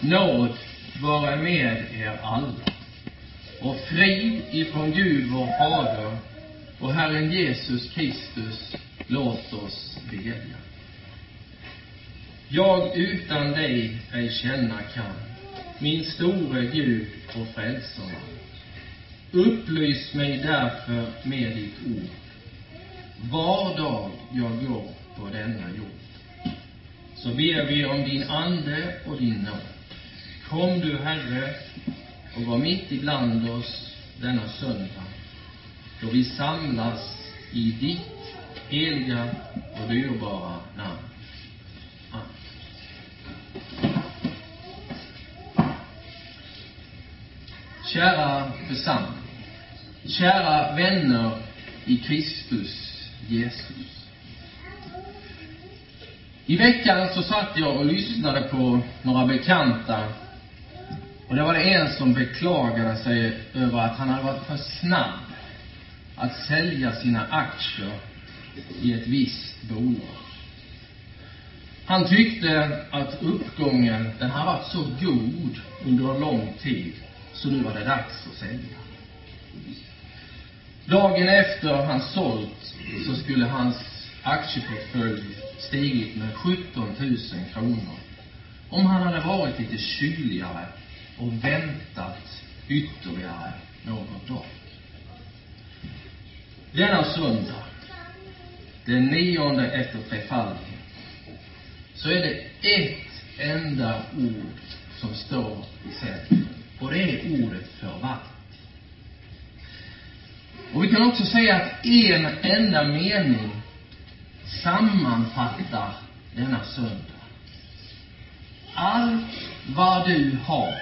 Nåd vare med er alla. Och frid ifrån Gud vår Fader och Herren Jesus Kristus, låt oss bedja. Jag utan dig ej känna kan, min store Gud och frälsare. Upplys mig därför med ditt ord, var dag jag går på denna jord. Så ber vi om din ande och din nåd. Kom du, Herre, och var mitt ibland oss denna söndag, då vi samlas i ditt heliga och dyrbara namn. Amen. Kära församling, kära vänner i Kristus Jesus. I veckan så satt jag och lyssnade på några bekanta och det var det en som beklagade sig över att han hade varit för snabb att sälja sina aktier i ett visst bolag. Han tyckte att uppgången, den har varit så god under en lång tid, så nu var det dags att sälja. Dagen efter han sålt så skulle hans aktieportfölj stigit med 17 000 kronor om han hade varit lite kyligare och väntat ytterligare någon dag. Denna söndag, den nionde efter trefaldigheten, så är det ett enda ord som står i centrum. Och det är ordet förvalt. Och vi kan också säga att en enda mening sammanfattar denna söndag. Allt vad du har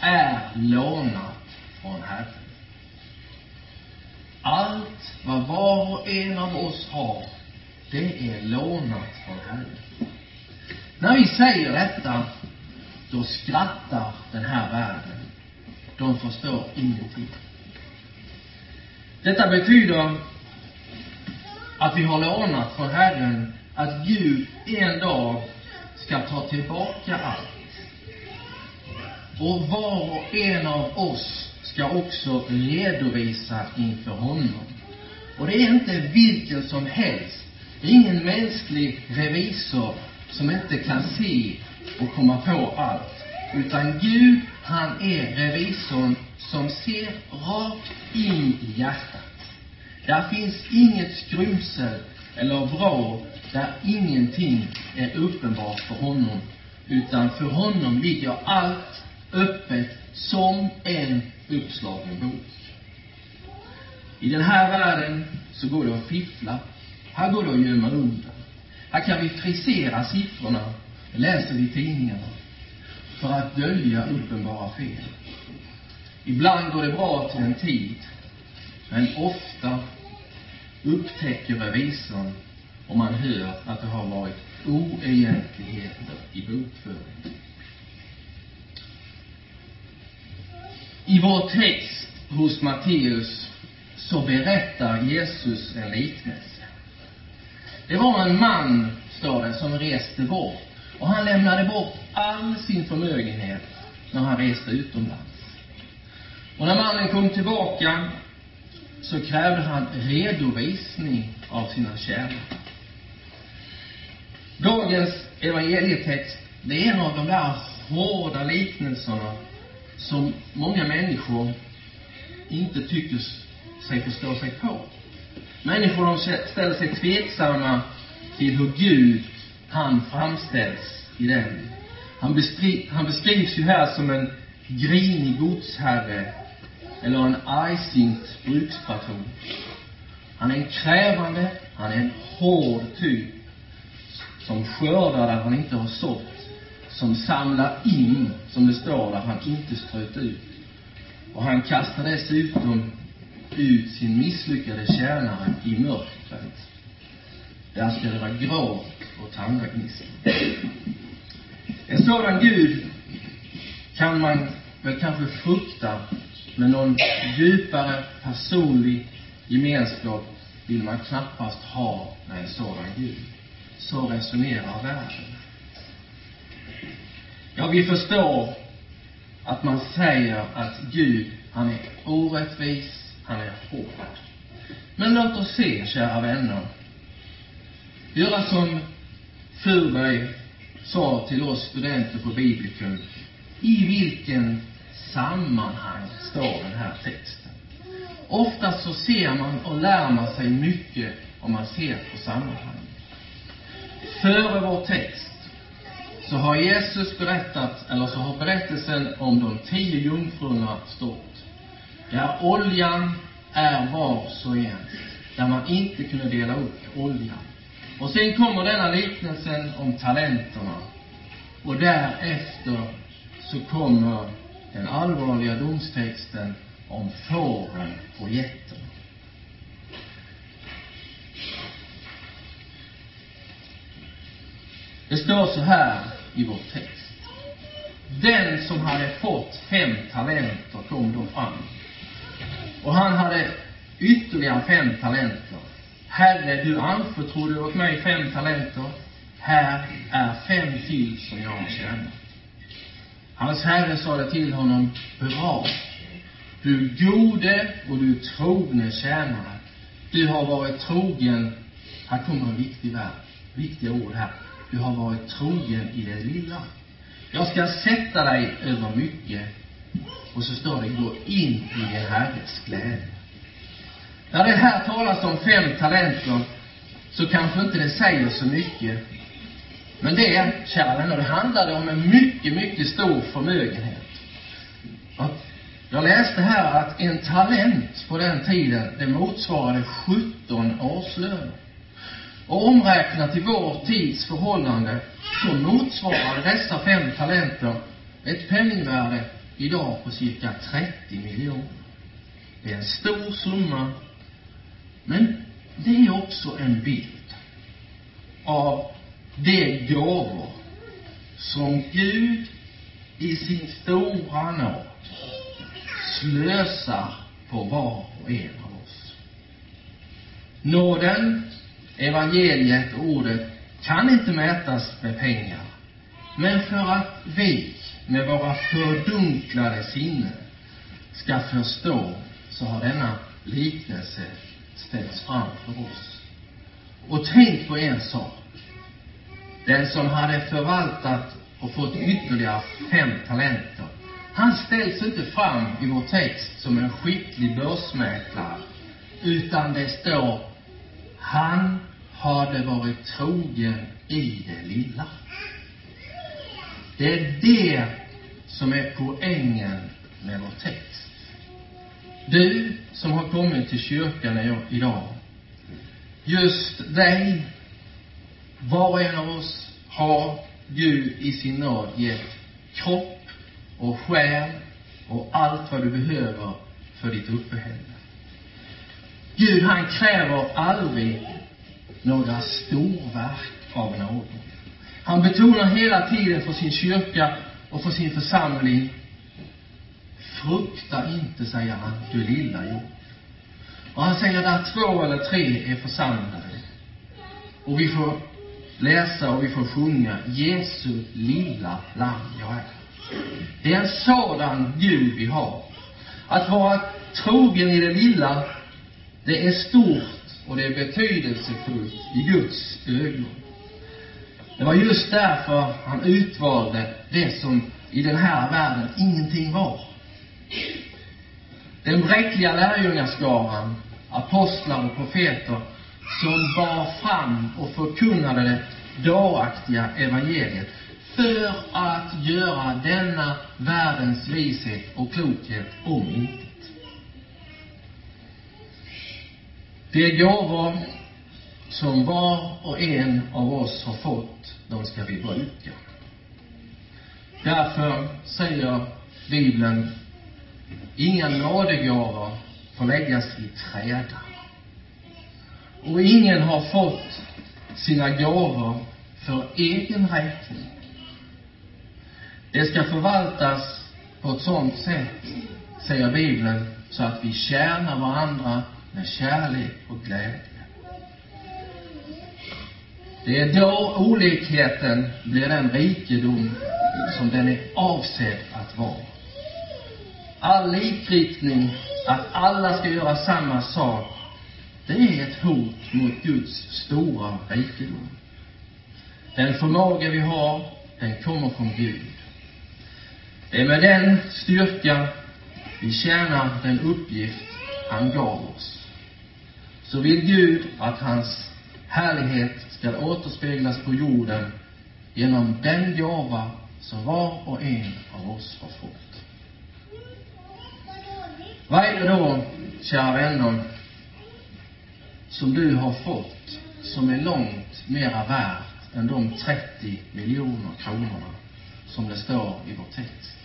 är lånat från Herren. Allt vad var och en av oss har, det är lånat från Herren. När vi säger detta, då skrattar den här världen. De förstår ingenting. Detta betyder att vi har lånat från Herren att Gud en dag ska ta tillbaka allt. Och var och en av oss ska också redovisa inför honom. Och det är inte vilken som helst. Det är ingen mänsklig revisor som inte kan se och komma på allt. Utan Gud, han är revisorn som ser rakt in i hjärtat. Där finns inget skrymsel eller vrå där ingenting är uppenbart för honom. Utan för honom ligger allt öppet som en uppslagen bok. I den här världen så går det att fiffla. Här går det att gömma undan. Här kan vi frisera siffrorna, läser vi i tidningarna, för att dölja uppenbara fel. Ibland går det bra till en tid, men ofta upptäcker revisorn och man hör att det har varit oegentligheter i bokföringen. I vår text hos Matteus så berättar Jesus en liknelse. Det var en man, står det, som reste bort. Och han lämnade bort all sin förmögenhet när han reste utomlands. Och när mannen kom tillbaka så krävde han redovisning av sina tjänare. Dagens evangelietext, det är en av de där hårda liknelserna som många människor inte tycker sig förstå sig på. Människor de ställer sig tveksamma till hur Gud, han framställs i den. Han, beskri han beskrivs ju här som en grinig godsherre eller en argsint brukspatron. Han är en krävande, han är en hård typ som skördar där han inte har sått, som samlar in, som det står, där han inte ströt ut. Och han kastar dessutom ut sin misslyckade tjänare i mörkret. Där ska det vara gråt och tandagnissel. En sådan Gud kan man väl kanske frukta, men någon djupare personlig gemenskap vill man knappast ha med en sådan Gud. Så resonerar världen. Ja, vi förstår att man säger att Gud, han är orättvis, han är hård. Men låt oss se, kära vänner, göra som Furberg sa till oss studenter på Bibelkung. I vilken sammanhang står den här texten? Ofta så ser man och lär man sig mycket om man ser på sammanhang. Före vår text så har Jesus berättat, eller så har berättelsen om de tio jungfrurna stått. Där oljan är vars och en. Där man inte kunde dela upp oljan. Och sen kommer denna liknelsen om talenterna. Och därefter så kommer den allvarliga domstexten om fåren och getterna. Det står så här i vår text. Den som hade fått fem talenter kom då fram. Och han hade ytterligare fem talenter. Herre, du anförtrodde åt mig fem talenter. Här är fem till som jag har tjänat. Hans herre sade till honom, bra, du gode och du trogne tjänare. Du har varit trogen, här kommer en viktig värld, viktiga ord här. Du har varit trogen i det lilla. Jag ska sätta dig över mycket. Och så står det, gå in i din Herres glädje. När det här talas om fem talenter, så kanske inte det säger så mycket. Men det, kära vänner, det handlade om en mycket, mycket stor förmögenhet. Att jag läste här att en talent på den tiden, det motsvarade 17 årslöner. Och omräknat i vår tids förhållande så motsvarar dessa fem talenter ett penningvärde idag på cirka 30 miljoner. Det är en stor summa, men det är också en bild av de gåvor som Gud i sin stora nåd slösar på var och en av oss. Nåden evangeliet och ordet kan inte mätas med pengar. Men för att vi med våra fördunklade sinnen ska förstå så har denna liknelse ställts fram för oss. Och tänk på en sak. Den som hade förvaltat och fått ytterligare fem talenter, han ställs inte fram i vår text som en skicklig börsmäklare, utan det står han hade varit trogen i det lilla. Det är det som är poängen med vår text. Du som har kommit till kyrkan idag, just dig, var och en av oss har Gud i sin nåd gett kropp och själ och allt vad du behöver för ditt uppehälle. Gud, han kräver aldrig några storverk av någon. Han betonar hela tiden för sin kyrka och för sin församling Frukta inte, säger han, du lilla jord. Och han säger där två eller tre är församlade. Och vi får läsa och vi får sjunga Jesu lilla lamm jag är. Det är en sådan Gud vi har. Att vara trogen i det lilla, det är stort och det är betydelsefullt i Guds ögon. Det var just därför han utvalde det som i den här världen ingenting var. Den bräckliga lärjungaskaran, apostlar och profeter, som bar fram och förkunnade det dåraktiga evangeliet för att göra denna världens vishet och klokhet om inte. De gåvor som var och en av oss har fått, de ska vi bruka. Därför säger Bibeln, inga nådegåvor får läggas i träda. Och ingen har fått sina gåvor för egen räkning. Det ska förvaltas på ett sådant sätt, säger Bibeln, så att vi tjänar varandra med kärlek och glädje. Det är då olikheten blir den rikedom som den är avsedd att vara. All likriktning, att alla ska göra samma sak, det är ett hot mot Guds stora rikedom. Den förmåga vi har, den kommer från Gud. Det är med den styrka vi tjänar den uppgift han gav oss. Så vill Gud att hans härlighet ska återspeglas på jorden genom den gåva som var och en av oss har fått. Vad är det då, kära vänner, som du har fått som är långt mera värt än de 30 miljoner kronorna som det står i vår text?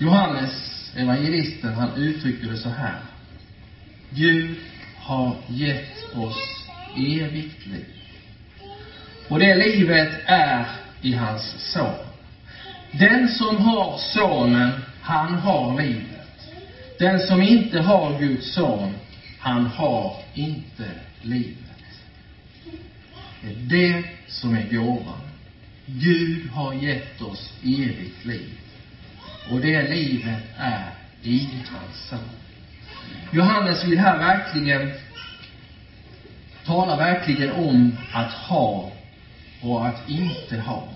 Johannes, evangelisten, han uttrycker det så här. Gud har gett oss evigt liv. Och det livet är i hans son. Den som har sonen, han har livet. Den som inte har Guds son, han har inte livet. Det är det som är gåvan. Gud har gett oss evigt liv. Och det livet är i hans son. Johannes vill här verkligen talar verkligen om att ha och att inte ha.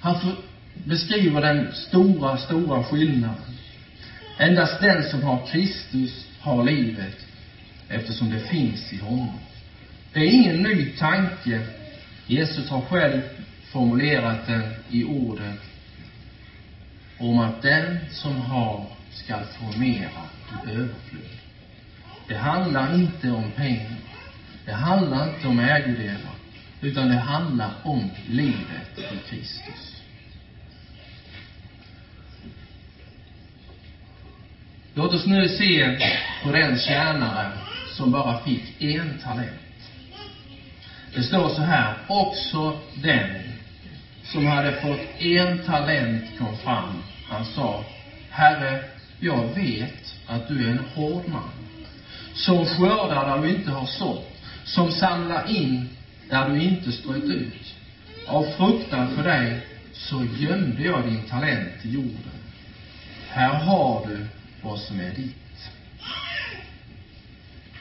Han för, beskriver den stora, stora skillnaden. Endast den som har Kristus har livet, eftersom det finns i honom. Det är ingen ny tanke. Jesus har själv formulerat den i orden om att den som har skall få mera i överflöd. Det handlar inte om pengar. Det handlar inte om ägodelar, utan det handlar om livet i Kristus. Låt oss nu se på den tjänare som bara fick en talent. Det står så här, också den som hade fått en talent kom fram. Han sa, Herre, jag vet att du är en hård man, som skördar där du inte har sått som samlar in där du inte strött ut. Av fruktan för dig så gömde jag din talent i jorden. Här har du vad som är ditt.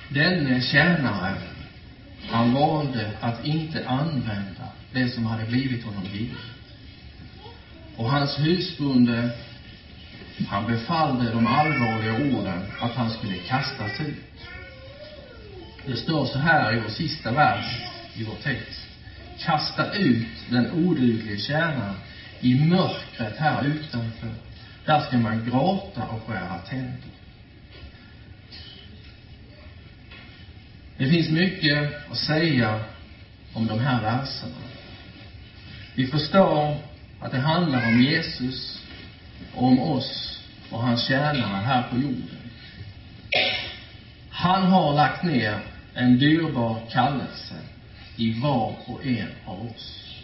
Denne tjänare, han valde att inte använda det som hade blivit honom givet. Och hans husbonde, han befallde de allvarliga orden att han skulle kastas ut. Det står så här i vår sista vers i vår text. Kasta ut den oduglige tjänaren i mörkret här utanför. Där ska man gråta och skära tänder. Det finns mycket att säga om de här verserna. Vi förstår att det handlar om Jesus och om oss och hans tjänare här på jorden. Han har lagt ner en dyrbar kallelse i var och en av oss.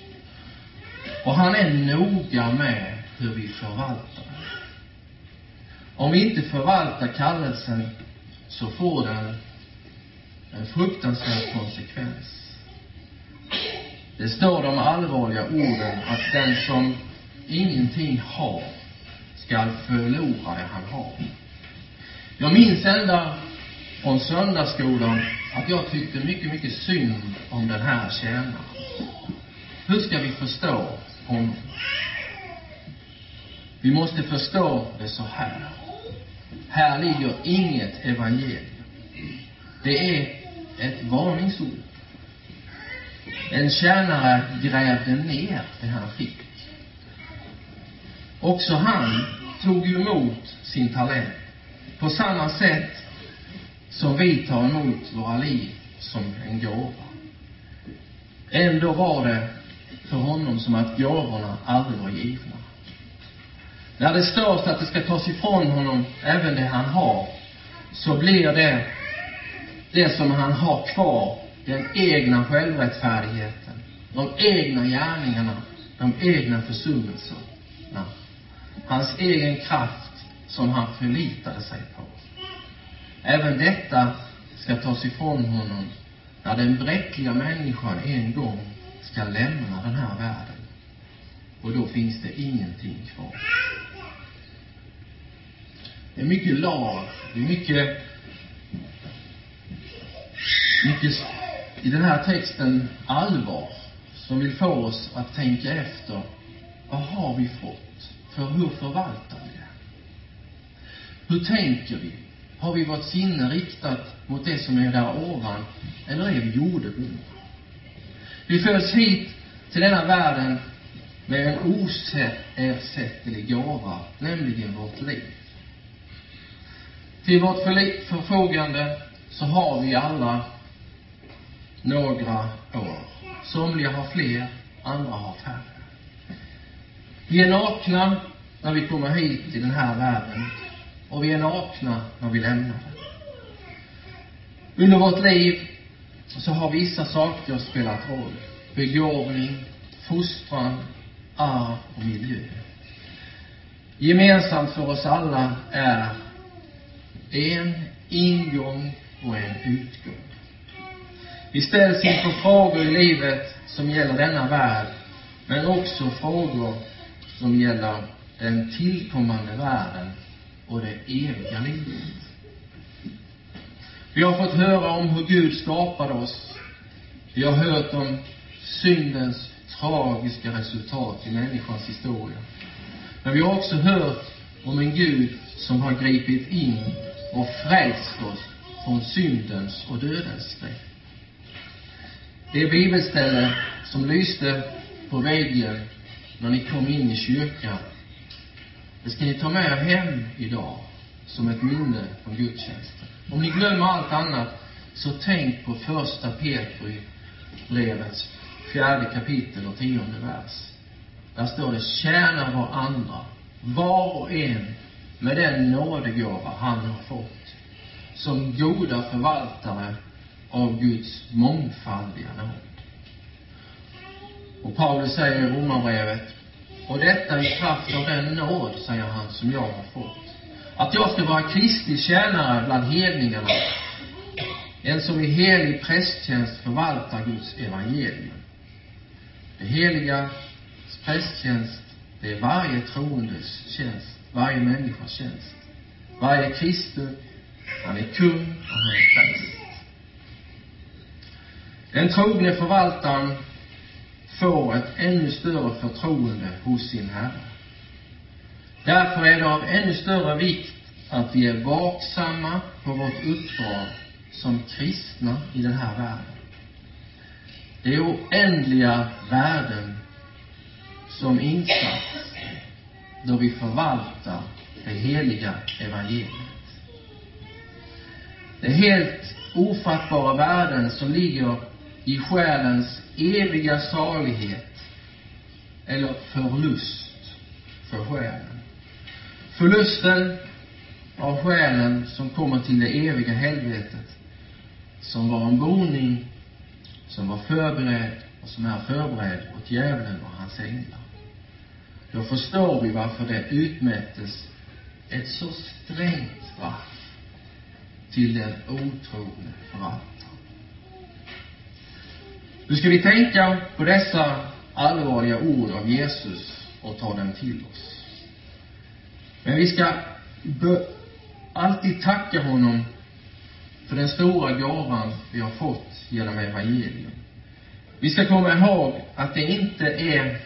Och han är noga med hur vi förvaltar den. Om vi inte förvaltar kallelsen så får den en fruktansvärd konsekvens. Det står de allvarliga orden att den som ingenting har skall förlora det han har. Jag minns ända från söndagsskolan att jag tyckte mycket, mycket synd om den här tjänaren. Hur ska vi förstå honom? Vi måste förstå det så här. Här ligger inget evangelium. Det är ett varningsord. En tjänare grävde ner det han fick. Också han tog emot sin talent. På samma sätt som vi tar emot våra liv som en gåva. Ändå var det för honom som att gåvorna aldrig var givna. När det står att det ska tas ifrån honom även det han har, så blir det det som han har kvar, den egna självrättfärdigheten, de egna gärningarna, de egna försummelserna. Hans egen kraft som han förlitade sig på. Även detta ska tas ifrån honom när den bräckliga människan en gång ska lämna den här världen. och då finns det ingenting kvar. Det är mycket lag, det är mycket, mycket i den här texten allvar som vill få oss att tänka efter. Vad har vi fått? För hur förvaltar vi det? Hur tänker vi? Har vi vårt sinne riktat mot det som är där ovan? Eller är vi jordebundna? Vi föds hit till denna världen med en oersättlig gåva, nämligen vårt liv. Till vårt förfogande så har vi alla några år. Somliga har fler, andra har färre. Vi är nakna när vi kommer hit till den här världen och vi är nakna när vi lämnar den. Under vårt liv så har vissa saker spelat roll. Begåvning, fostran, arv och miljö. Gemensamt för oss alla är en ingång och en utgång. Vi ställs inför frågor i livet som gäller denna värld, men också frågor som gäller den tillkommande världen och det eviga livet. Vi har fått höra om hur Gud skapade oss. Vi har hört om syndens tragiska resultat i människans historia. Men vi har också hört om en Gud som har gripit in och frälst oss från syndens och dödens grepp. Det bibelställe som lyste på väggen när ni kom in i kyrkan, det ska ni ta med er hem idag som ett minne från gudstjänsten. Om ni glömmer allt annat, så tänk på första Petri brevets fjärde kapitel och tionde vers. Där står det, tjäna varandra, var och en med den nådegåva han har fått, som goda förvaltare av Guds mångfaldiga nåd. Och Paulus säger i Romarbrevet, och detta i kraft av den nåd, säger han, som jag har fått. Att jag ska vara Kristi tjänare bland hedningarna, en som i helig prästtjänst förvaltar Guds evangelium. Det heliga prästtjänst, det är varje troendes tjänst, varje människas tjänst. Varje kristen, han är kung och han är präst. Den trogne förvaltaren får ett ännu större förtroende hos sin Herre. Därför är det av ännu större vikt att vi är vaksamma på vårt uppdrag som kristna i den här världen. Det är oändliga värden som insats då vi förvaltar det heliga evangeliet. Det är helt ofattbara värden som ligger i själens eviga salighet eller förlust för själen. Förlusten av själen som kommer till det eviga helvetet, som var en boning som var förberedd och som är förberedd åt djävulen och hans änglar. Då förstår vi varför det utmättes ett så strängt straff till den otrogne för allt. Nu ska vi tänka på dessa allvarliga ord av Jesus och ta dem till oss. Men vi ska alltid tacka honom för den stora gåvan vi har fått genom evangelium. Vi ska komma ihåg att det inte är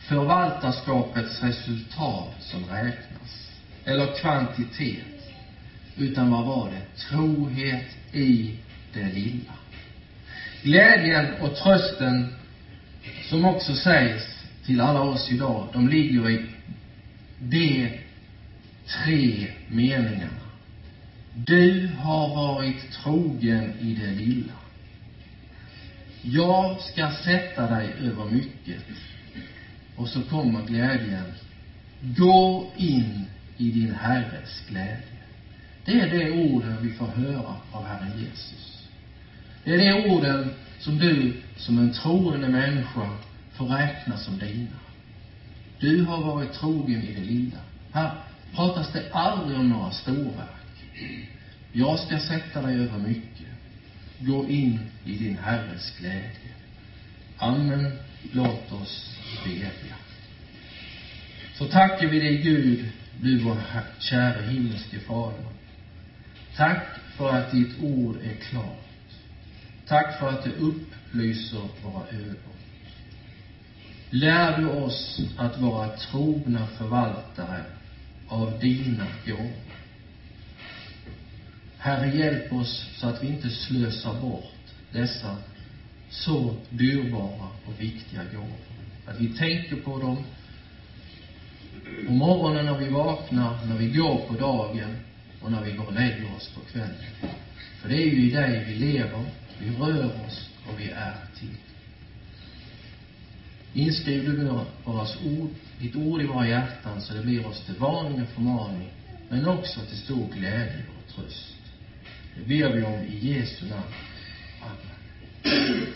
förvaltarskapets resultat som räknas, eller kvantitet, utan vad var det? Trohet i det lilla. Glädjen och trösten som också sägs till alla oss idag, de ligger i de tre meningarna. Du har varit trogen i det lilla. Jag ska sätta dig över mycket. Och så kommer glädjen. Gå in i din Herres glädje. Det är det orden vi får höra av Herren Jesus. Det är de orden som du som en troende människa får räkna som dina. Du har varit trogen i det lilla. Här pratas det aldrig om några storverk. Jag ska sätta dig över mycket. Gå in i din Herres glädje. Amen. Låt oss bedja. Så tackar vi dig Gud, du vår kära himmelske Fader. Tack för att ditt ord är klart. Tack för att du upplyser våra ögon. Lär du oss att vara trogna förvaltare av dina gåvor. Herre, hjälp oss så att vi inte slösar bort dessa så dyrbara och viktiga gåvor. Att vi tänker på dem på morgonen när vi vaknar, när vi går på dagen och när vi går och lägger oss på kvällen. För det är ju i dig vi lever, vi rör oss och vi är till. Inskriv du nu ord, ditt ord i våra hjärtan så det blir oss till varning och förmaning, men också till stor glädje och tröst. Det ber vi om i Jesu namn. Amen.